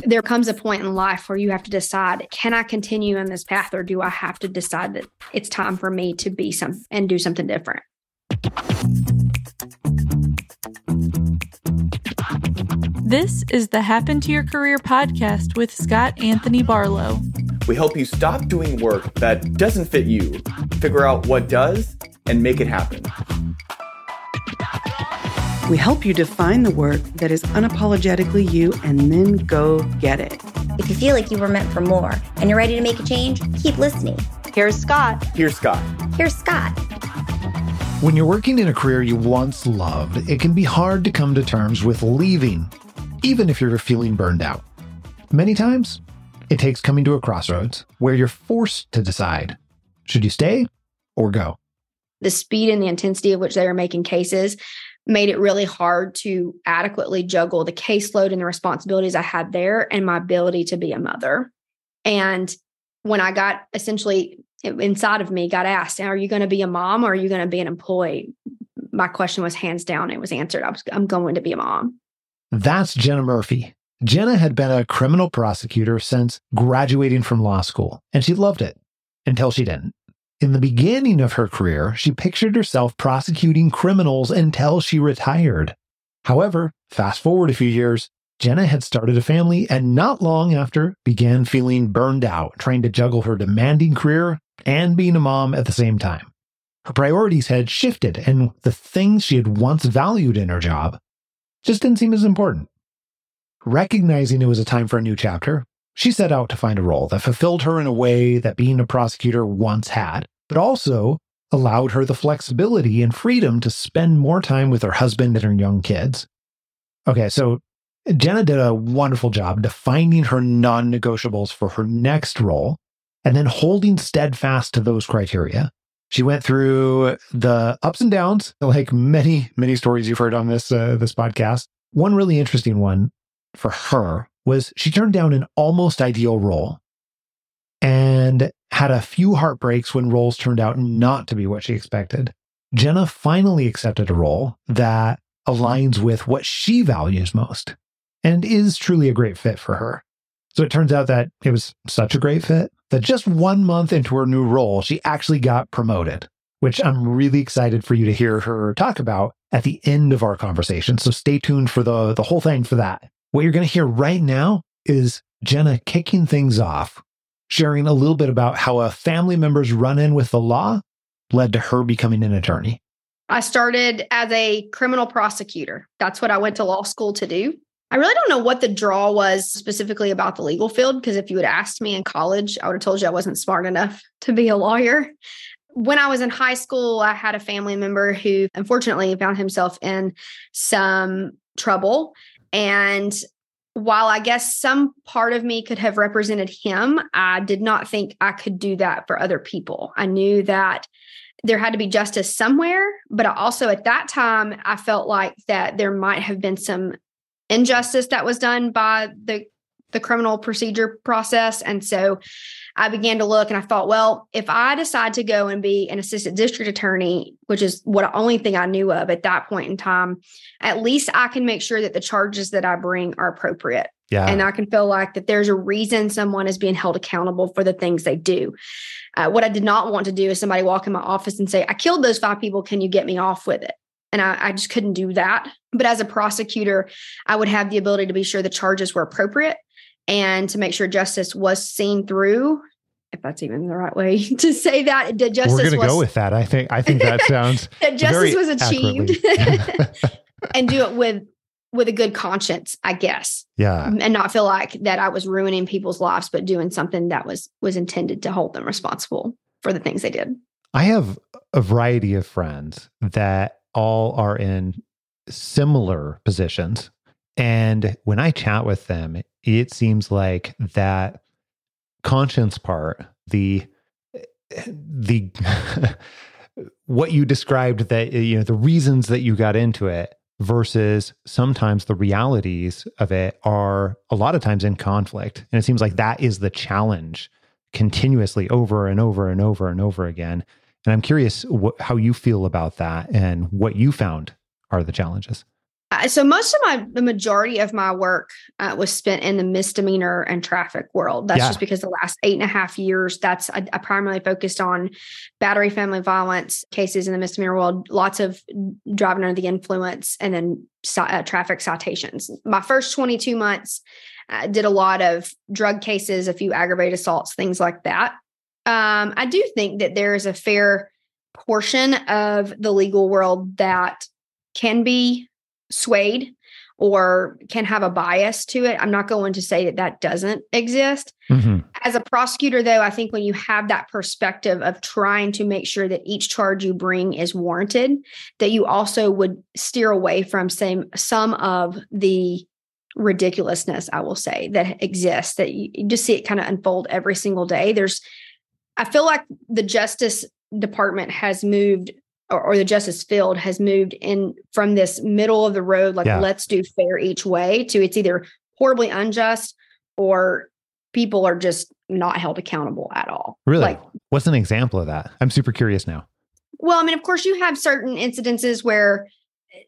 there comes a point in life where you have to decide can I continue in this path or do I have to decide that it's time for me to be some and do something different? This is the Happen to Your Career podcast with Scott Anthony Barlow. We help you stop doing work that doesn't fit you, figure out what does, and make it happen. We help you define the work that is unapologetically you and then go get it. If you feel like you were meant for more and you're ready to make a change, keep listening. Here's Scott. Here's Scott. Here's Scott. When you're working in a career you once loved, it can be hard to come to terms with leaving, even if you're feeling burned out. Many times, it takes coming to a crossroads where you're forced to decide should you stay or go? The speed and the intensity of which they are making cases made it really hard to adequately juggle the caseload and the responsibilities I had there and my ability to be a mother. And when I got essentially inside of me, got asked, Are you going to be a mom or are you going to be an employee? My question was hands down, it was answered. I was, I'm going to be a mom. That's Jenna Murphy. Jenna had been a criminal prosecutor since graduating from law school, and she loved it until she didn't. In the beginning of her career, she pictured herself prosecuting criminals until she retired. However, fast forward a few years, Jenna had started a family and not long after began feeling burned out, trying to juggle her demanding career and being a mom at the same time. Her priorities had shifted, and the things she had once valued in her job just didn't seem as important. Recognizing it was a time for a new chapter, she set out to find a role that fulfilled her in a way that being a prosecutor once had, but also allowed her the flexibility and freedom to spend more time with her husband and her young kids. Okay, so Jenna did a wonderful job defining her non negotiables for her next role and then holding steadfast to those criteria. She went through the ups and downs, like many, many stories you've heard on this, uh, this podcast. One really interesting one for her was she turned down an almost ideal role and had a few heartbreaks when roles turned out not to be what she expected. Jenna finally accepted a role that aligns with what she values most and is truly a great fit for her. So it turns out that it was such a great fit that just one month into her new role, she actually got promoted, which I'm really excited for you to hear her talk about at the end of our conversation. So stay tuned for the, the whole thing for that. What you're going to hear right now is Jenna kicking things off, sharing a little bit about how a family member's run in with the law led to her becoming an attorney. I started as a criminal prosecutor. That's what I went to law school to do. I really don't know what the draw was specifically about the legal field, because if you had asked me in college, I would have told you I wasn't smart enough to be a lawyer. When I was in high school, I had a family member who unfortunately found himself in some trouble. And while I guess some part of me could have represented him, I did not think I could do that for other people. I knew that there had to be justice somewhere, but I also at that time I felt like that there might have been some injustice that was done by the the criminal procedure process and so I began to look and I thought, well, if I decide to go and be an assistant district attorney, which is what the only thing I knew of at that point in time, at least I can make sure that the charges that I bring are appropriate. Yeah. And I can feel like that there's a reason someone is being held accountable for the things they do. Uh, what I did not want to do is somebody walk in my office and say, I killed those five people. Can you get me off with it? And I, I just couldn't do that. But as a prosecutor, I would have the ability to be sure the charges were appropriate and to make sure justice was seen through if that's even the right way to say that that justice we're going to was, go with that. I think i think that sounds that justice was achieved. and do it with with a good conscience i guess. Yeah. And not feel like that i was ruining people's lives but doing something that was was intended to hold them responsible for the things they did. I have a variety of friends that all are in similar positions and when i chat with them it seems like that conscience part, the the what you described that you know the reasons that you got into it versus sometimes the realities of it are a lot of times in conflict. And it seems like that is the challenge continuously over and over and over and over again. And i'm curious how you feel about that and what you found are the challenges Uh, so most of my the majority of my work uh, was spent in the misdemeanor and traffic world. That's Yeah. just because the last eight and a half years that's I, I primarily focused on battery family violence cases in the misdemeanor world lots of driving under the influence and then uh, traffic citations. My first 22 months uh, did a lot of drug cases a few aggravated assaults things like that. Um, i do think that there is a fair portion of the legal world that can be swayed or can have a bias to it. I'm not going to say that that doesn't exist. Mhm. As a prosecutor, though, I think when you have that perspective of trying to make sure that each charge you bring is warranted, that you also would steer away from same some of the ridiculousness, I will say, that exists, that you, you just see it kind of unfold every single day. There's, I feel like the Justice Department has moved or, or the justice field has moved in from this middle of the road, like Yeah. let's do fair each way, to it's either horribly unjust or people are just not held accountable at all. Really? Like, What's an example of that? I'm super curious now. well, I mean, of course, you have certain incidences where eh,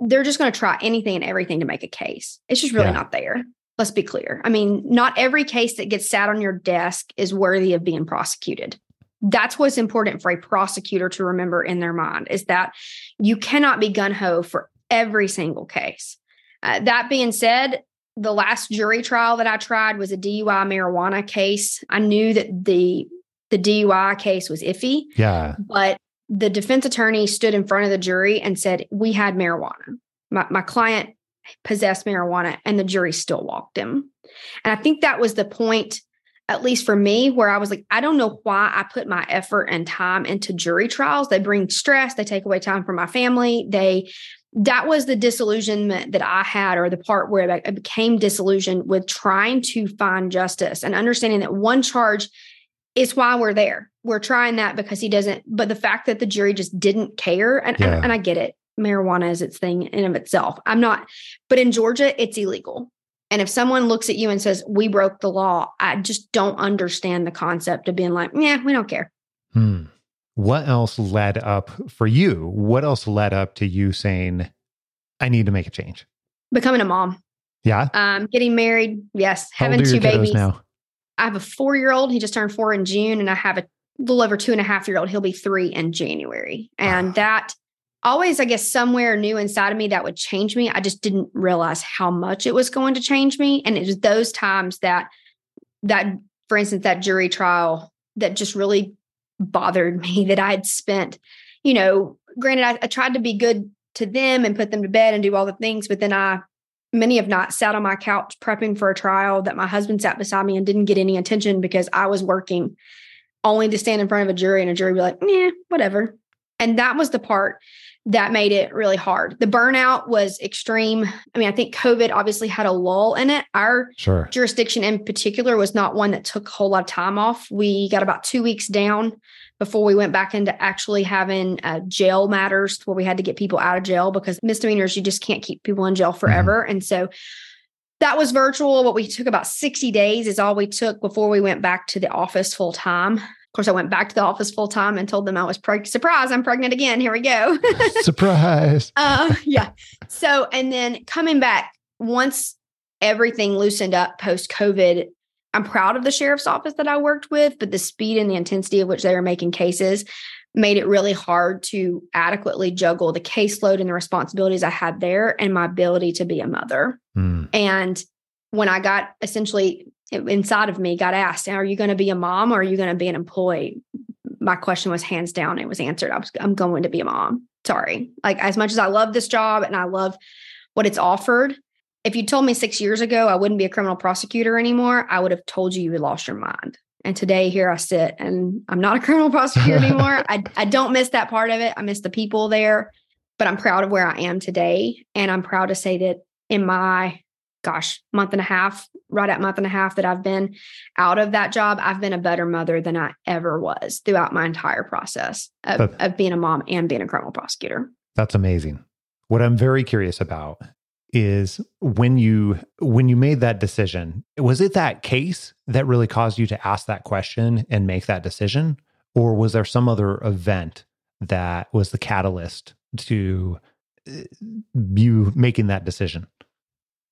they're just going to try anything and everything to make a case. It's just really Yeah. not there. Let's be clear. I mean, not every case that gets sat on your desk is worthy of being prosecuted. That's what's important for a prosecutor to remember in their mind is that you cannot be gun ho for every single case. Uh, that being said, the last jury trial that I tried was a DUI marijuana case. I knew that the the DUI case was iffy Yeah. but the defense attorney stood in front of the jury and said we had marijuana my, my client possessed marijuana and the jury still walked him and i think that was the point at least for me where i was like i don't know why i put my effort and time into jury trials they bring stress they take away time from my family they that was the disillusionment that i had or the part where i became disillusioned with trying to find justice and understanding that one charge is why we're there. We're trying that because he doesn't, but the fact that the jury just didn't care, and, Yeah. and, and I get it, marijuana is its thing in of itself. I'm not, but in Georgia, it's illegal. And if someone looks at you and says, we broke the law, I just don't understand the concept of being like, yeah, we don't care. Hmm. What else led up for you? What else led up to you saying, I need to make a change? Becoming a mom, Yeah. um, getting married, yes, How having two babies. now? I have a four year old. He just turned four in June, and I have a little over two and a half year old. He'll be three in January. And Wow. that always, I guess, somewhere new inside of me that would change me. I just didn't realize how much it was going to change me. And it was those times that, that, for instance, that jury trial that just really bothered me that I had spent, you know, granted, I, I tried to be good to them and put them to bed and do all the things, but then I many have not sat on my couch prepping for a trial that my husband sat beside me and didn't get any attention because I was working only to stand in front of a jury and a jury be like, yeah, whatever. And that was the part that made it really hard. The burnout was extreme. I mean, I think COVID obviously had a lull in it. Our Sure. jurisdiction in particular was not one that took a whole lot of time off. We got about two weeks down before we went back into actually having uh, jail matters where we had to get people out of jail because misdemeanors, you just can't keep people in jail forever. And so that was virtual. What we took about 60 days is all we took before we went back to the office full time. Course, I went back to the office full time and told them I was pregnant. Surprise, I'm pregnant again. Here we go. Surprise. Uh, yeah. So, and then coming back once everything loosened up post COVID, I'm proud of the sheriff's office that I worked with, but the speed and the intensity of which they were making cases made it really hard to adequately juggle the caseload and the responsibilities I had there and my ability to be a mother. Hmm. And when I got essentially inside of me, got asked, Are you going to be a mom or are you going to be an employee? My question was hands down, it was answered. I was, I'm going to be a mom. Sorry. Like, as much as I love this job and I love what it's offered, if you told me six years ago I wouldn't be a criminal prosecutor anymore, I would have told you you lost your mind. And today here I sit and I'm not a criminal prosecutor anymore. I, I don't miss that part of it. I miss the people there, but I'm proud of where I am today. And I'm proud to say that in my gosh, month and a half, right at month and a half that I've been out of that job, I've been a better mother than I ever was throughout my entire process of, of being a mom and being a criminal prosecutor. That's amazing. What I'm very curious about is when you when you made that decision, was it that case that really caused you to ask that question and make that decision or was there some other event that was the catalyst to eh, you making that decision?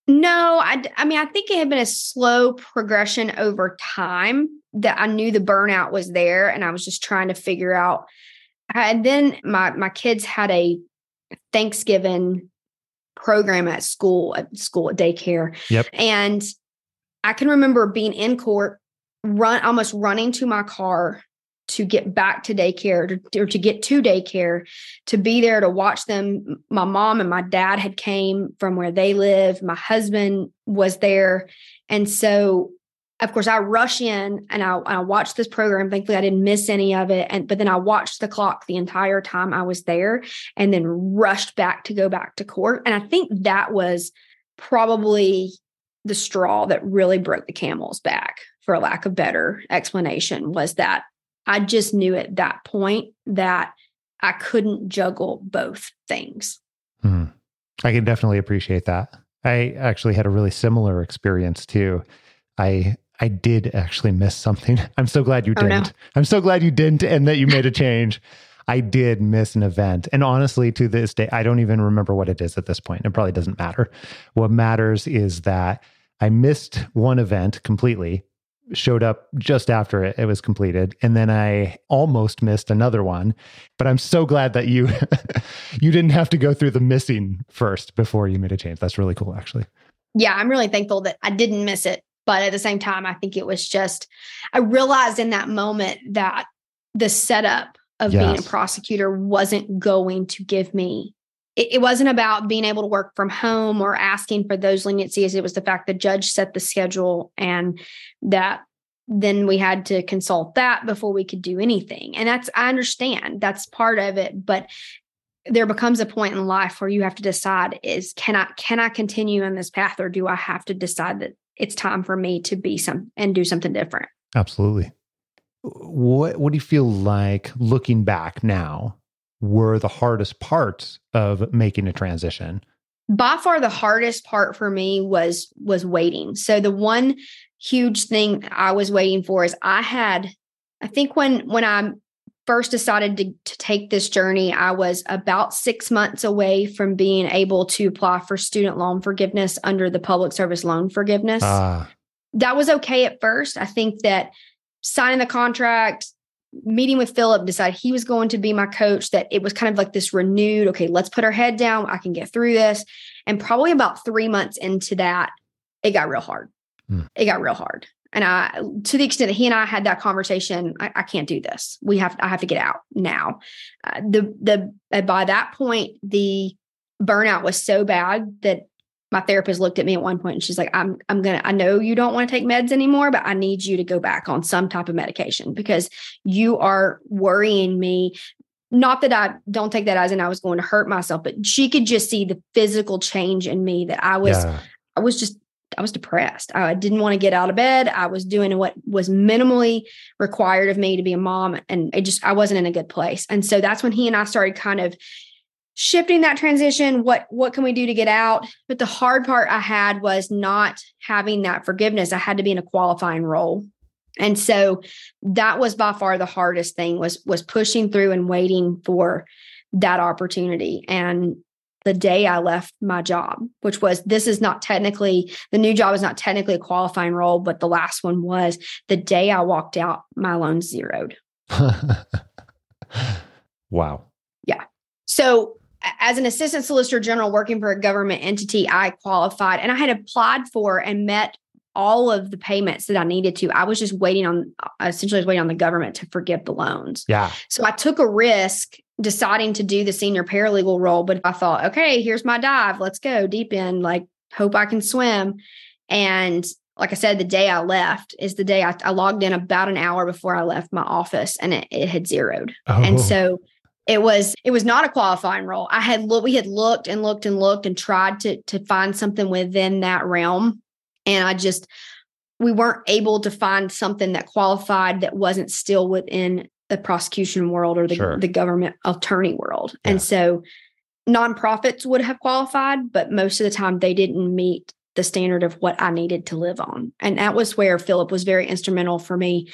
No, I, I mean, I think it had been a slow progression over time that I knew the burnout was there and I was just trying to figure out. And then my, my kids had a Thanksgiving program at school, at school, at daycare. Yep. And I can remember being in court, run almost running to my car to get back to daycare to, or to get to daycare to be there to watch them. My mom and my dad had came from where they live my husband was there. And so of course i rush in and i, I watched this program. Thankfully i didn't miss any of it. And but then i watched the clock the entire time i was there and then rushed back to go back to court. And i think that was probably the straw that really broke the camel's back for lack of better explanation was that I just knew at that point that I couldn't juggle both things. Hmm. I can definitely appreciate that. I actually had a really similar experience too. I I did actually miss something. I'm so glad you Oh, didn't. no. I'm so glad you didn't and that you made a change. I did miss an event. And honestly, to this day, I don't even remember what it is at this point. It probably doesn't matter. What matters is that I missed one event completely, showed up just after it, it was completed. And then I almost missed another one. But I'm so glad that you you didn't have to go through the missing first before you made a change. That's really cool, actually. Yeah, I'm really thankful that I didn't miss it. But at the same time, I think it was just, I realized in that moment that the setup of being a prosecutor wasn't going to give me. It, it wasn't about being able to work from home or asking for those leniencies. It was the fact the judge set the schedule and that then we had to consult that before we could do anything. And that's, I understand that's part of it. But there becomes a point in life where you have to decide is can I can I continue on this path or do I have to decide that it's time for me to be some and do something different? Absolutely. What what do you feel like looking back now were the hardest parts of making a transition? By far the hardest part for me was was waiting. So the one huge thing I was waiting for is I had I think when when I first decided to, to take this journey, I was about six months away from being able to apply for student loan forgiveness under the public service loan forgiveness. Ah, that was okay at first. I think that signing the contract, meeting with Philip, decided he was going to be my coach, that it was kind of like this renewed, okay, let's put our head down. I can get through this. And probably about three months into that, it got real hard. Hmm. It got real hard. And I, to the extent that he and I had that conversation, I, I can't do this. We have, I have to get out now. Uh, the, the, by that point, the burnout was so bad that my therapist looked at me at one point and she's like, I'm I'm gonna I know you don't want to take meds anymore, but I need you to go back on some type of medication because you are worrying me. Not that I don't take that as in I was going to hurt myself, but she could just see the physical change in me that I was yeah. I was just I was depressed. I didn't want to get out of bed. I was doing what was minimally required of me to be a mom and it just I wasn't in a good place. And so that's when he and I started kind of shifting that transition what what can we do to get out? But the hard part i had was not having that forgiveness. I had to be in a qualifying role. And so that was by far the hardest thing was was pushing through and waiting for that opportunity. And the day i left my job which was this is not technically the new job is not technically a qualifying role but the last one was the day i walked out my loan zeroed. Wow. Yeah. So, as an assistant solicitor general working for a government entity, I qualified and I had applied for and met all of the payments that I needed to. I was just waiting on, uh, essentially, was waiting on the government to forgive the loans. Yeah. So, I took a risk deciding to do the senior paralegal role, but I thought, okay, here's my dive. Let's go deep in, like, hope I can swim. And like I said, the day I left is the day I, I logged in about an hour before I left my office and it, it had zeroed. Oh. And so it was it was not a qualifying role. I had looked, we had looked and looked and looked and tried to to find something within that realm. And I just we weren't able to find something that qualified that wasn't still within the prosecution world or the, Sure. the government attorney world. Yeah. And so nonprofits would have qualified, but most of the time they didn't meet the standard of what I needed to live on. And that was where Philip was very instrumental for me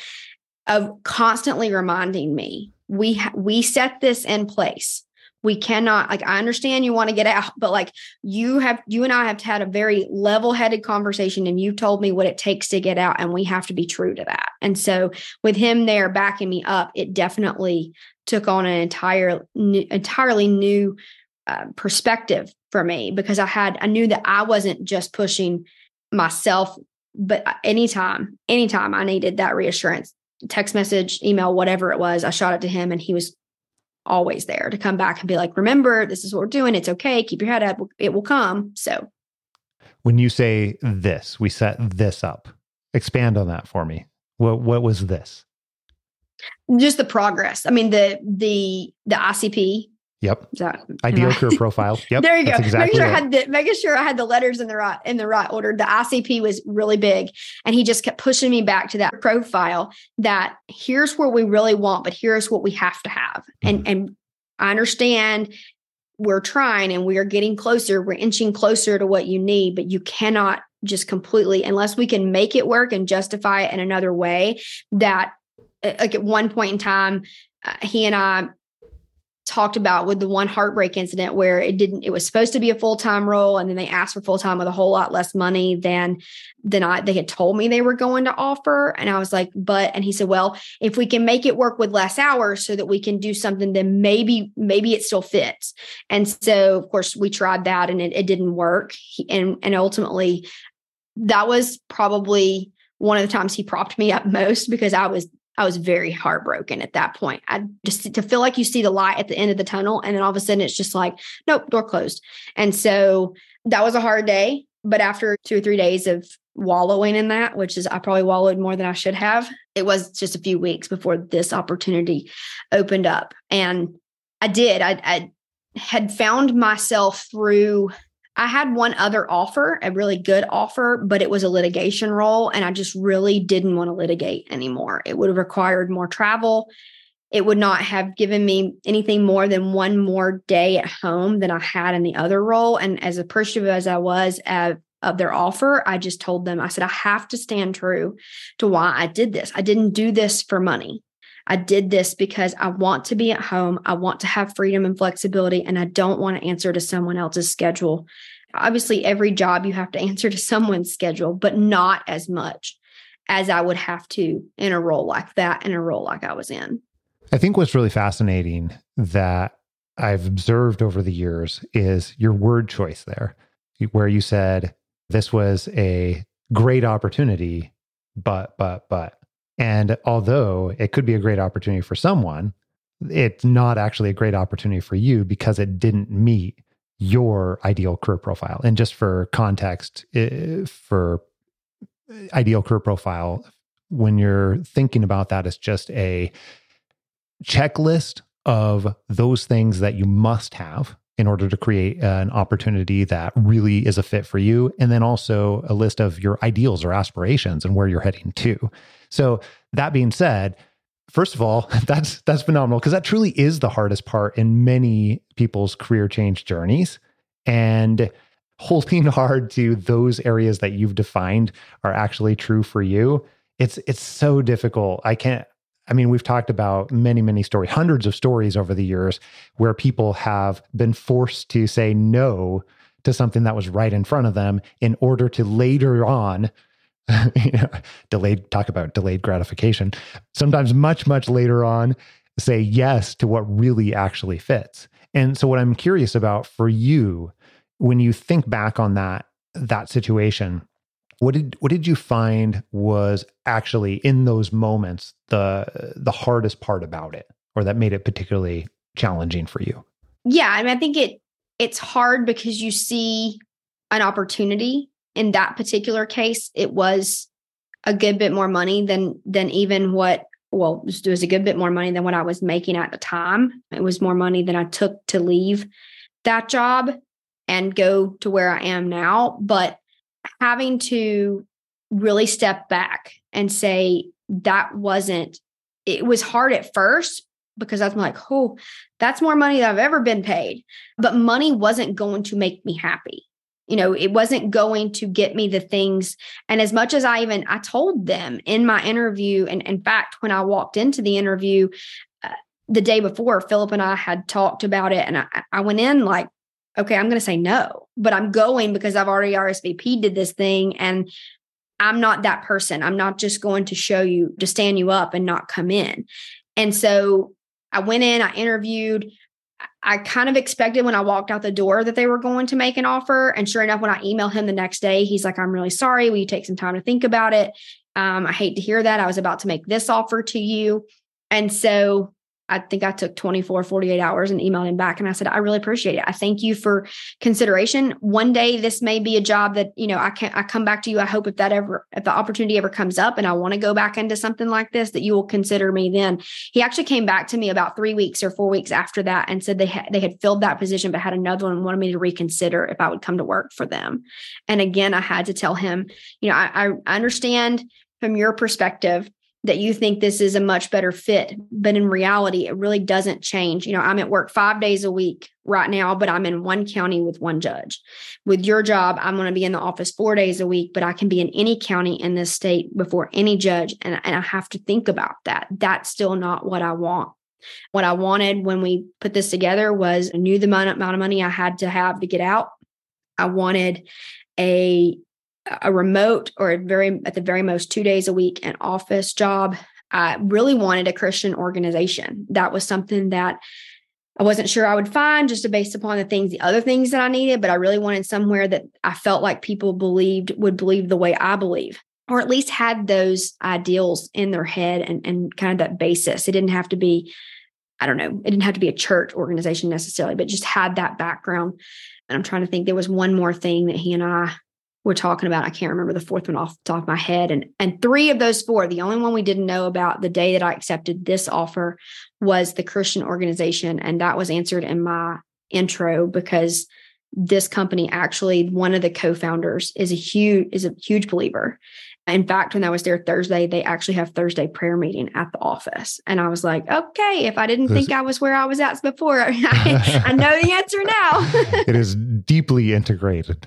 of constantly reminding me we ha- we set this in place. We cannot like i understand you want to get out but like you have you and i have had a very level-headed conversation and you told me what it takes to get out and we have to be true to that. And so with him there backing me up it definitely took on an entire new, entirely new uh, perspective for me because i had i knew that i wasn't just pushing myself but uh, anytime anytime i needed that reassurance text message email whatever it was i shot it to him and he was always there to come back and be like, remember, this is what we're doing. It's okay. Keep your head up. It will come. So when you say this, we set this up. Expand on that for me. What what was this? Just the progress. I mean, the the the ICP Yep. Ideal career profile. Yep. there you go. Exactly making sure right. I had the making sure I had the letters in the right in the right order. The ICP was really big. And he just kept pushing me back to that profile that here's what we really want, but here's what we have to have. Mm-hmm. And and I understand we're trying and we are getting closer. We're inching closer to what you need, but you cannot just completely, unless we can make it work and justify it in another way. That, like at one point in time, uh, he and I talked about with the one heartbreak incident where it didn't it was supposed to be a full-time role and then they asked for full-time with a whole lot less money than than I they had told me they were going to offer. And I was like but and he said well if we can make it work with less hours so that we can do something then maybe maybe it still fits. And so of course we tried that and it, it didn't work. He, and and ultimately that was probably one of the times he propped me up most because I was I was very heartbroken at that point. I just to feel like you see the light at the end of the tunnel, and then all of a sudden it's just like, nope, door closed. And so that was a hard day. But after two or three days of wallowing in that, which is I probably wallowed more than I should have, it was just a few weeks before this opportunity opened up. And I did. I, I had found myself through I had one other offer, a really good offer, but it was a litigation role. And I just really didn't want to litigate anymore. It would have required more travel. It would not have given me anything more than one more day at home than I had in the other role. And as appreciative as I was of, of their offer, I just told them, I said, I have to stand true to why I did this. I didn't do this for money. I did this because I want to be at home. I want to have freedom and flexibility, and I don't want to answer to someone else's schedule. Obviously, every job you have to answer to someone's schedule, but not as much as I would have to in a role like that, in a role like I was in. I think what's really fascinating that I've observed over the years is your word choice there, where you said this was a great opportunity, but, but, but. And although it could be a great opportunity for someone, it's not actually a great opportunity for you because it didn't meet your ideal career profile. And just for context, eh, for eh, ideal career profile, when you're thinking about that, it's just a checklist of those things that you must have in order to create uh, an opportunity that really is a fit for you. And then also a list of your ideals or aspirations and where you're heading to. So that being said, first of all, that's that's phenomenal because that truly is the hardest part in many people's career change journeys. And holding hard to those areas that you've defined are actually true for you. It's it's so difficult. I can't I mean, we've talked about many, many stories, hundreds of stories over the years where people have been forced to say no to something that was right in front of them in order to later on you know, delayed talk about delayed gratification sometimes much much later on say yes to what really actually fits. And so what i'm curious about for you when you think back on that that situation what did what did you find was actually in those moments the the hardest part about it or that made it particularly challenging for you yeah i mean i think it it's hard because you see an opportunity in that particular case, it was a good bit more money than than even what well, it was a good bit more money than what I was making at the time. It was more money than I took to leave that job and go to where I am now. But having to really step back and say that wasn't, it was hard at first because I'm like, oh, that's more money than I've ever been paid. But money wasn't going to make me happy you know it wasn't going to get me the things and as much as i even i told them in my interview and in fact when i walked into the interview uh, the day before, Philip and I had talked about it, and I, I went in like, okay, I'm going to say no, but I'm going because I've already RSVP'd did this thing, and I'm not that person. I'm not just going to show you to stand you up and not come in. And so I went in, I interviewed. I kind of expected when I walked out the door that they were going to make an offer. And sure enough, when I emailed him the next day, he's like, I'm really sorry. Will you take some time to think about it? Um, I hate to hear that. I was about to make this offer to you. And so I think I took 24, 48 hours and emailed him back. And I said, I really appreciate it. I thank you for consideration. One day this may be a job that, you know, I can I come back to you. I hope if that ever, if the opportunity ever comes up and I want to go back into something like this, that you will consider me then. He actually came back to me about three weeks or four weeks after that and said they had they had filled that position, but had another one and wanted me to reconsider if I would come to work for them. And again, I had to tell him, you know, I, I understand from your perspective that you think this is a much better fit. But in reality, it really doesn't change. You know, I'm at work five days a week right now, but I'm in one county with one judge. With your job, I'm going to be in the office four days a week, but I can be in any county in this state before any judge. And, and I have to think about that. That's still not what I want. What I wanted when we put this together was I knew the amount of money I had to have to get out. I wanted a a remote or very at the very most two days a week an office job i really wanted a christian organization. That was something that i wasn't sure i would find just based upon the things the other things that i needed but i really wanted somewhere that i felt like people believed would believe the way i believe or at least had those ideals in their head and, and kind of that basis. It didn't have to be i don't know it didn't have to be a church organization necessarily but just had that background. And i'm trying to think there was one more thing that he and i we're talking about. I can't remember the fourth one off the top of my head. And and three of those four, the only one we didn't know about the day that I accepted this offer was the Christian organization. And that was answered in my intro because this company actually, one of the co-founders is a huge, is a huge believer. In fact, when I was there Thursday, they actually have Thursday prayer meeting at the office. And I was like, okay, if I didn't think I was where I was at before, I, I know the answer now. it is deeply integrated.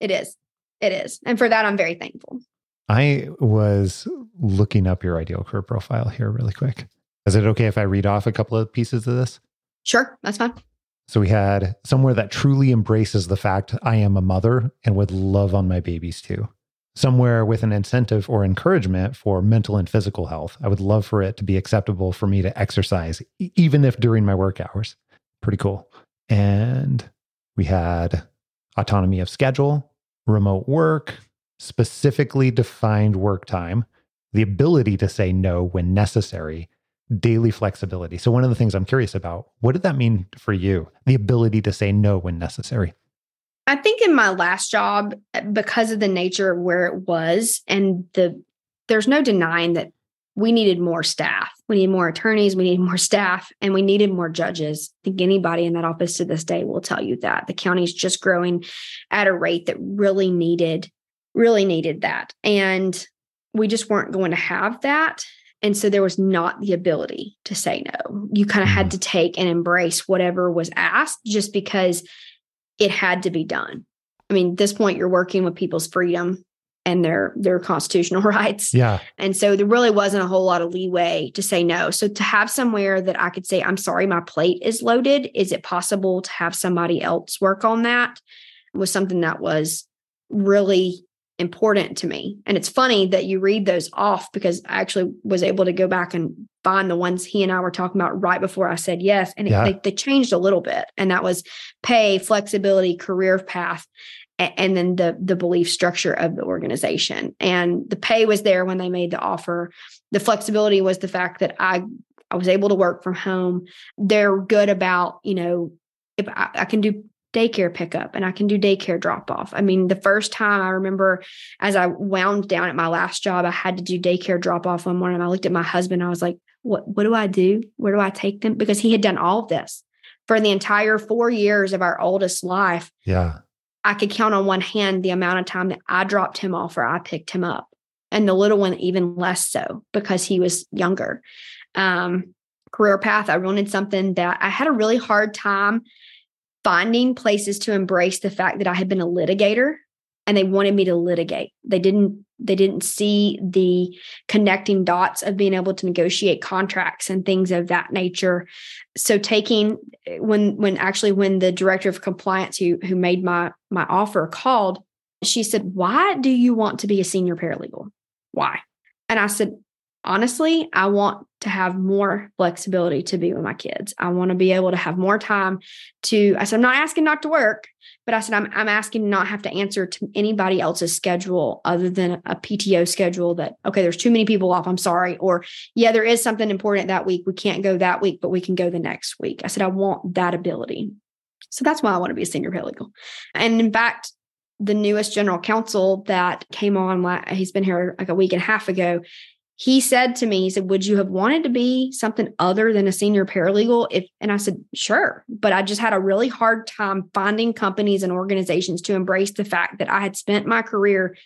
It is. It is. And for that, I'm very thankful. I was looking up your ideal career profile here really quick. Is it okay if I read off a couple of pieces of this? Sure, that's fine. So we had somewhere that truly embraces the fact I am a mother and would love on my babies too. Somewhere with an incentive or encouragement for mental and physical health. I would love for it to be acceptable for me to exercise, even if during my work hours. Pretty cool. And we had autonomy of schedule, remote work, specifically defined work time, the ability to say no when necessary, daily flexibility. So, one of the things I'm curious about, what did that mean for you? The ability to say no when necessary. I think in my last job, because of the nature of where it was, and the there's no denying that we needed more staff. We need more attorneys. We need more staff and we needed more judges. I think anybody in that office to this day will tell you that the county's just growing at a rate that really needed, really needed that. And we just weren't going to have that. And so there was not the ability to say no. You kind of had mm-hmm. to take and embrace whatever was asked just because it had to be done. I mean, this point, you're working with people's freedom and their their constitutional rights. Yeah. And so there really wasn't a whole lot of leeway to say no. So to have somewhere that I could say, I'm sorry, my plate is loaded. Is it possible to have somebody else work on that? Was something that was really important to me. And it's funny that you read those off because I actually was able to go back and find the ones he and I were talking about right before I said yes. And yeah. it, they, they changed a little bit. And that was pay, flexibility, career path and then the the belief structure of the organization. And the pay was there when they made the offer. The flexibility was the fact that i i was able to work from home. They're good about you know if I, I can do daycare pickup and i can do daycare drop off i mean the first time i remember as i wound down at my last job i had to do daycare drop off one morning. I looked at my husband. I was like what what do i do? Where do i take them? Because he had done all of this for the entire four years of our oldest life. Yeah I could count on one hand the amount of time that I dropped him off or I picked him up. And the little one, even less so because he was younger. Um, career path, I wanted something that I had a really hard time finding places to embrace the fact that I had been a litigator and they wanted me to litigate. They didn't they didn't see the connecting dots of being able to negotiate contracts and things of that nature. So taking when when actually when the director of compliance who who made my my offer called, she said, "Why do you want to be a senior paralegal? Why?" And I said, honestly, I want to have more flexibility to be with my kids. I want to be able to have more time to, I said, I'm not asking not to work, but I said, I'm, I'm asking to not have to answer to anybody else's schedule other than a PTO schedule that, okay, there's too many people off. I'm sorry. Or, yeah, there is something important that week. We can't go that week, but we can go the next week. I said, I want that ability. So that's why I want to be a senior paralegal. And in fact, the newest general counsel that came on, he's been here like a week and a half ago he said to me, he said, Would you have wanted to be something other than a senior paralegal? If and I said, Sure. But I just had a really hard time finding companies and organizations to embrace the fact that I had spent my career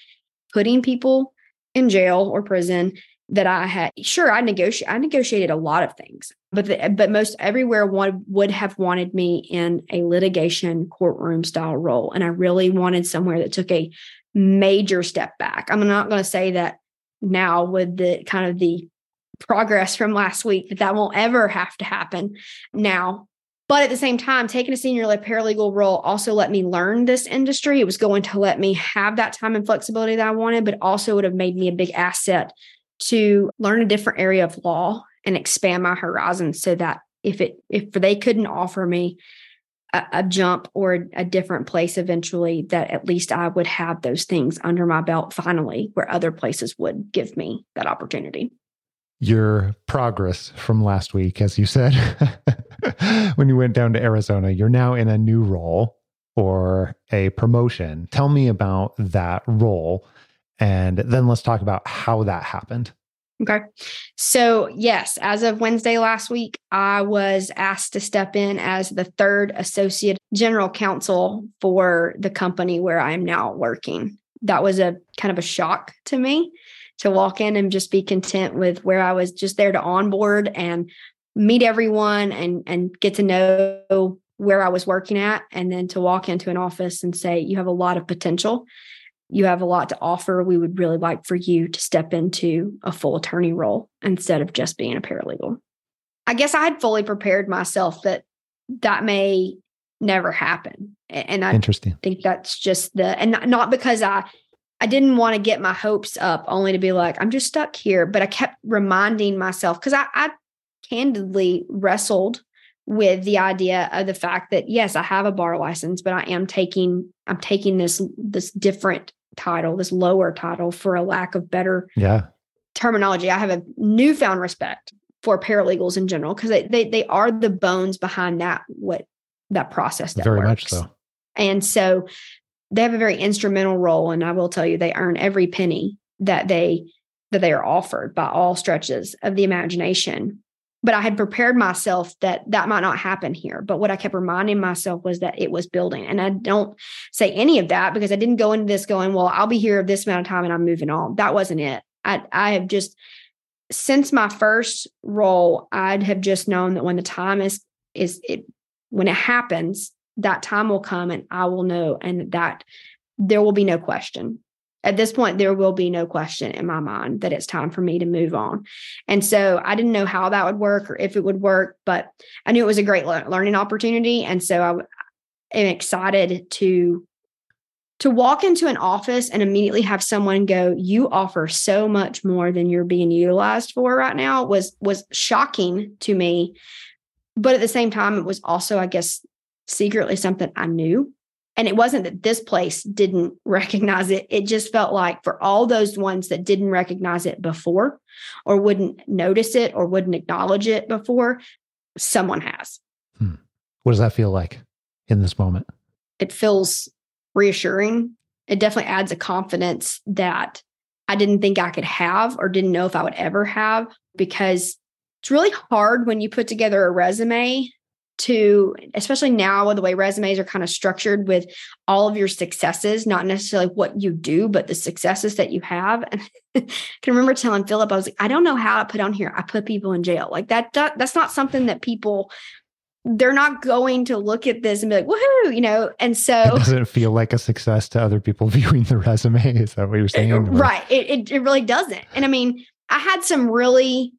putting people in jail or prison that I had sure I negotiate I negotiated a lot of things but the, but most everywhere one would have wanted me in a litigation courtroom style role and I really wanted somewhere that took a major step back I'm not going to say that now with the kind of the progress from last week that that won't ever have to happen now. But at the same time taking a senior paralegal role also let me learn this industry. It was going to let me have that time and flexibility that i wanted but also would have made me a big asset to learn a different area of law and expand my horizons so that if it if they couldn't offer me a, a jump or a different place eventually that at least I would have those things under my belt finally where other places would give me that opportunity. Your progress from last week, as you said, when you went down to Arizona, you're now in a new role or a promotion. Tell me about that role. And then let's talk about how that happened. Okay. So, yes, as of Wednesday last week, I was asked to step in as the third associate general counsel for the company where I'm now working. That was a kind of a shock to me to walk in and just be content with where I was just there to onboard and meet everyone and and get to know where I was working at and then to walk into an office and say you have a lot of potential you have a lot to offer. We would really like for you to step into a full attorney role instead of just being a paralegal. I guess I had fully prepared myself that that may never happen. And I Interesting. think that's just the and not because I I didn't want to get my hopes up only to be like, I'm just stuck here. But I kept reminding myself because I, I candidly wrestled with the idea of the fact that yes, I have a bar license, but I am taking I'm taking this this different title, this lower title, for a lack of better yeah. terminology. I have a newfound respect for paralegals in general because they, they they are the bones behind that what that process that very works. much so. And so they have a very instrumental role, and I will tell you, they earn every penny that they that they are offered by all stretches of the imagination but I had prepared myself that that might not happen here. But what I kept reminding myself was that it was building. And I don't say any of that because I didn't go into this going, well, I'll be here this amount of time and I'm moving on. That wasn't it. I, I have just, since my first role, I'd have just known that when the time is, is it, when it happens, that time will come and I will know and that there will be no question at this point there will be no question in my mind that it's time for me to move on. And so i didn't know how that would work or if it would work but i knew it was a great learning opportunity. And so i am excited to to walk into an office and immediately have someone go you offer so much more than you're being utilized for right now was was shocking to me. But at the same time it was also i guess secretly something i knew and it wasn't that this place didn't recognize it. It just felt like for all those ones that didn't recognize it before or wouldn't notice it or wouldn't acknowledge it before, someone has. Hmm. What does that feel like in this moment? It feels reassuring. It definitely adds a confidence that I didn't think I could have or didn't know if I would ever have because it's really hard when you put together a resume to especially now with the way resumes are kind of structured with all of your successes not necessarily what you do but the successes that you have and I can remember telling philip i was like i don't know how to put on here i put people in jail like that, that that's not something that people they're not going to look at this and be like, woohoo, you know? And so It doesn't feel like a success to other people viewing the resume. Is that what you're saying? Right. It, it, it really doesn't. And I mean, I had some really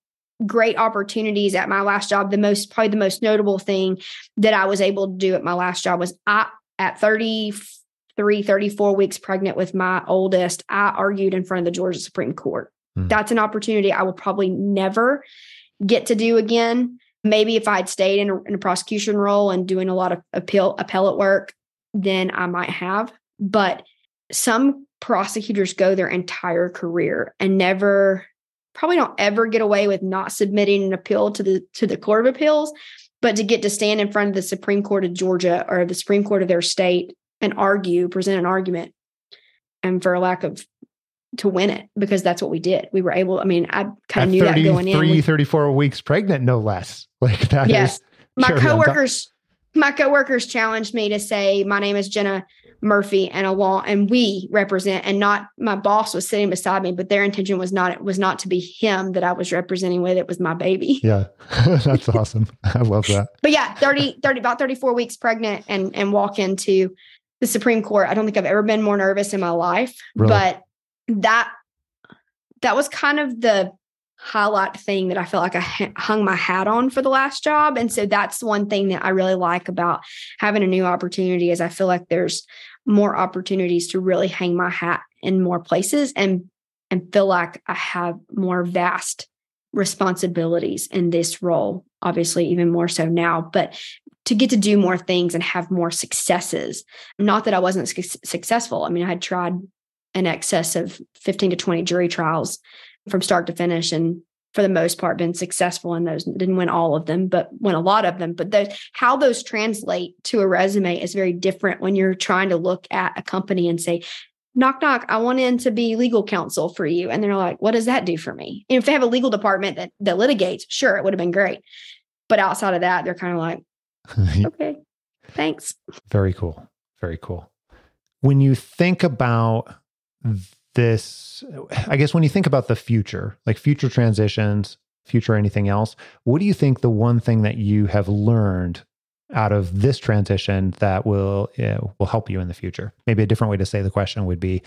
great opportunities at my last job. The most, probably the most notable thing that I was able to do at my last job was I, at 33, 34 weeks pregnant with my oldest, I argued in front of the Georgia Supreme Court. Hmm. That's an opportunity I will probably never get to do again. Maybe if I'd stayed in a, in a prosecution role and doing a lot of appeal appellate work, then I might have. But some prosecutors go their entire career and never probably don't ever get away with not submitting an appeal to the to the court of appeals but to get to stand in front of the supreme court of georgia or the supreme court of their state and argue present an argument and for a lack of to win it because that's what we did we were able i mean i kind of knew that going in 33, We- 34 weeks pregnant, no less. Like that is Yes. my yeah, I'm ta- coworkers my coworkers challenged me to say my name is jenna murphy and along and we represent and not my boss was sitting beside me but their intention was not it was not to be him that i was representing with it was my baby Yeah, that's awesome. I love that. but yeah 30 30 about 34 weeks pregnant and and walk into the supreme court i don't think i've ever been more nervous in my life Really? but that that was kind of the highlight thing that i felt like i hung my hat on for the last job. And so that's one thing that i really like about having a new opportunity is i feel like there's more opportunities to really hang my hat in more places and and feel like i have more vast responsibilities in this role obviously even more so now. But to get to do more things and have more successes not that i wasn't su- successful. I mean i had tried in excess of 15 to 20 jury trials from start to finish and for the most part been successful in those didn't win all of them but won a lot of them. But those, how those translate to a resume is very different when you're trying to look at a company and say knock knock i want in to be legal counsel for you. And they're like what does that do for me? And if they have a legal department that, that litigates sure it would have been great. But outside of that they're kind of like okay thanks. Very cool. Very cool. When you think about this, I guess when you think about the future, like future transitions, future anything else, what do you think the one thing that you have learned out of this transition that will uh, will help you in the future? Maybe a different way to say the question would be,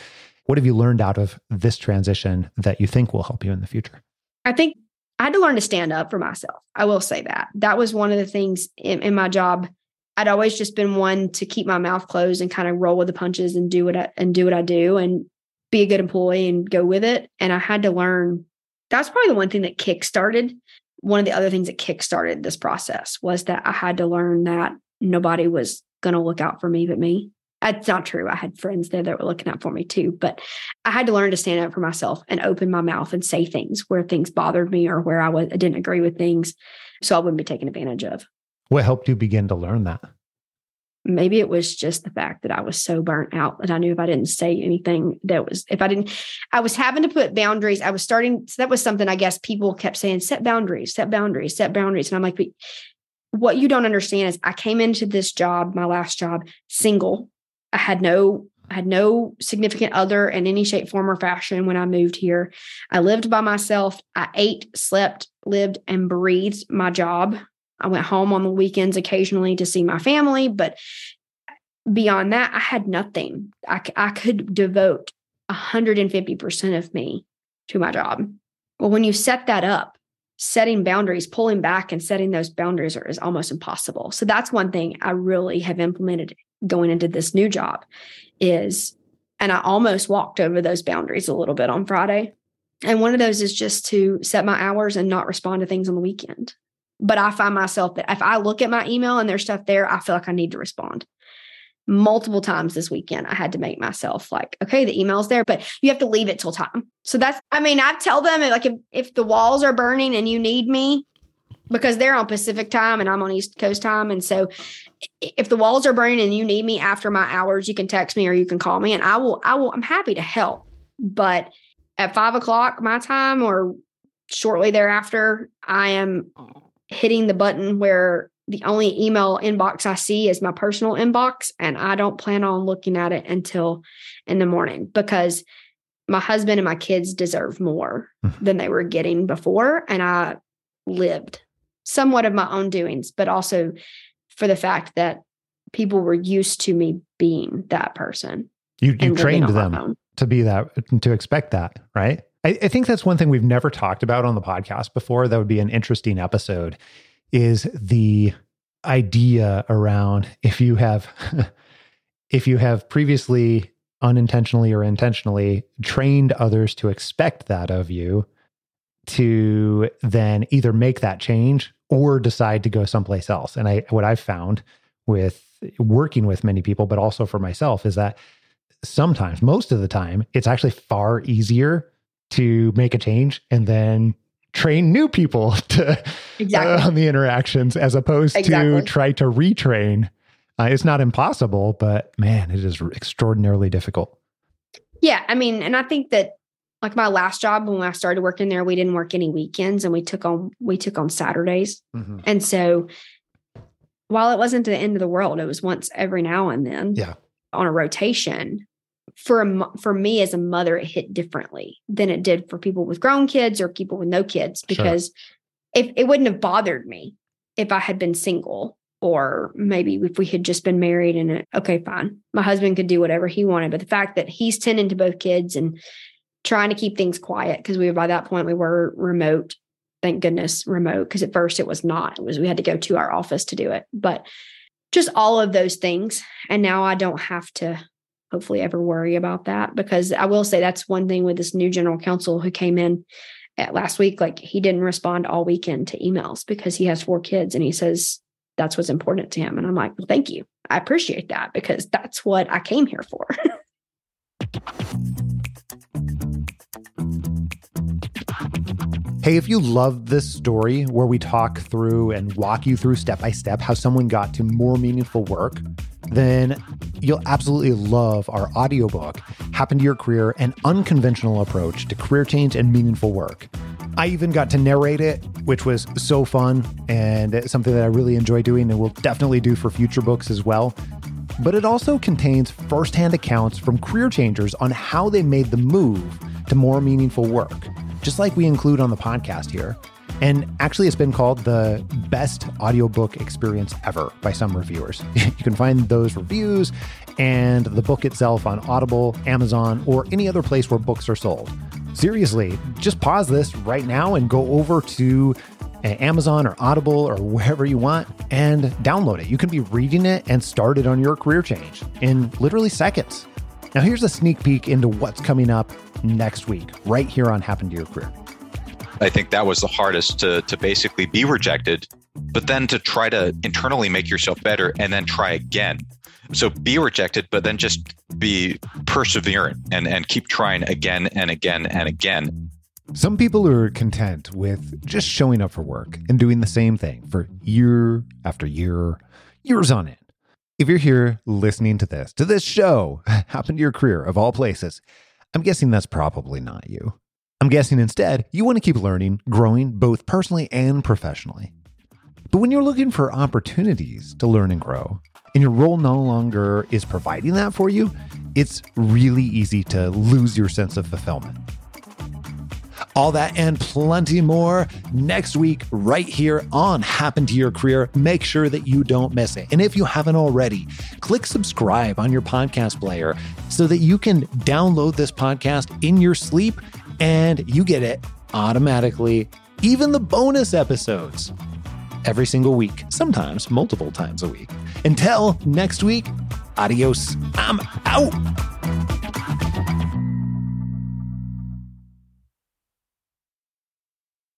what have you learned out of this transition that you think will help you in the future? I think I had to learn to stand up for myself. I will say that. That was one of the things in, in my job. I'd always just been one to keep my mouth closed and kind of roll with the punches and do what I and do what I do and be a good employee and go with it. And I had to learn that's probably the one thing that kick-started. One of the other things that kick-started this process was that I had to learn that nobody was going to look out for me but me. That's not true. I had friends there that were looking out for me too, but I had to learn to stand up for myself and open my mouth and say things where things bothered me or where I was I didn't agree with things, so I wouldn't be taken advantage of. What helped you begin to learn that? Maybe it was just the fact that I was so burnt out that I knew if I didn't say anything, that was if I didn't, I was having to put boundaries. I was starting. So that was something I guess people kept saying: set boundaries, set boundaries, set boundaries. And I'm like, what you don't understand is I came into this job, my last job, single. I had no I had no significant other in any shape, form, or fashion when I moved here. I lived by myself. I ate, slept, lived, and breathed my job. I went home on the weekends occasionally to see my family, but beyond that, I had nothing. I, I could devote 150% of me to my job. Well, when you set that up, setting boundaries, pulling back and setting those boundaries are, is almost impossible. So that's one thing I really have implemented going into this new job is, and I almost walked over those boundaries a little bit on Friday. And one of those is just to set my hours and not respond to things on the weekend. But I find myself that if I look at my email and there's stuff there, I feel like I need to respond. Multiple times this weekend, I had to make myself like, okay, the email's there, but you have to leave it till time. So that's, I mean, I tell them like if, if the walls are burning and you need me, because they're on Pacific time and I'm on East Coast time. And so if the walls are burning and you need me after my hours, you can text me or you can call me and I will, I will, I'm happy to help. But at five o'clock my time or shortly thereafter, I am hitting the button where the only email inbox I see is my personal inbox. And I don't plan on looking at it until in the morning because my husband and my kids deserve more Mhm. than they were getting before. And I lived somewhat of my own doings, but also for the fact that people were used to me being that person. You, you trained them to be that, to expect that, right? I, I think that's one thing we've never talked about on the podcast before. That would be an interesting episode is the idea around if you have if you have previously unintentionally or intentionally trained others to expect that of you to then either make that change or decide to go someplace else and i what i've found with working with many people but also for myself is that sometimes most of the time it's actually far easier to make a change and then train new people to Exactly. uh, on the interactions as opposed Exactly. to try to retrain. Uh, it's not impossible, but man, it is extraordinarily difficult. Yeah, I mean, and I think that like my last job when I started working there, we didn't work any weekends and we took on we took on Saturdays. And so while it wasn't the end of the world, it was once every now and then. Yeah. On a rotation. For a, for me as a mother, it hit differently than it did for people with grown kids or people with no kids Sure. because if it wouldn't have bothered me if I had been single or maybe if we had just been married and it, okay, fine, my husband could do whatever he wanted. But the fact that he's tending to both kids and trying to keep things quiet because we were by that point we were remote thank goodness remote because at first it was not it was we had to go to our office to do it but just all of those things and now i don't have to hopefully ever worry about that. Because i will say that's one thing with this new general counsel who came in at last week like he didn't respond all weekend to emails because he has four kids and he says that's what's important to him. And i'm like well thank you. I appreciate that because that's what i came here for. Hey, if you love this story where we talk through and walk you through step by step how someone got to more meaningful work, then you'll absolutely love our audiobook, Happen to Your Career An Unconventional Approach to Career Change and Meaningful Work. I even got to narrate it, which was so fun and something that I really enjoy doing and will definitely do for future books as well. But it also contains firsthand accounts from career changers on how they made the move to more meaningful work, just like we include on the podcast here. And actually, it's been called the best audiobook experience ever by some reviewers. you can find those reviews and the book itself on Audible, Amazon, or any other place where books are sold. Seriously, just pause this right now and go over to uh, Amazon or Audible or wherever you want and download it. You can be reading it and start it on your career change in literally seconds. Now, here's a sneak peek into what's coming up next week, right here on Happen to Your Career. I think that was the hardest to to basically be rejected, but then to try to internally make yourself better and then try again. So be rejected, but then just be perseverant and, and keep trying again and again and again. Some people are content with just showing up for work and doing the same thing for year after year, years on end. If you're here listening to this, to this show, happen to your career of all places, I'm guessing that's probably not you. I'm guessing instead you want to keep learning, growing both personally and professionally. But when you're looking for opportunities to learn and grow, and your role no longer is providing that for you, it's really easy to lose your sense of fulfillment. All that and plenty more next week, right here on Happen to Your Career. Make sure that you don't miss it. And if you haven't already, click subscribe on your podcast player so that you can download this podcast in your sleep and you get it automatically, even the bonus episodes every single week, sometimes multiple times a week. Until next week, adios. I'm out.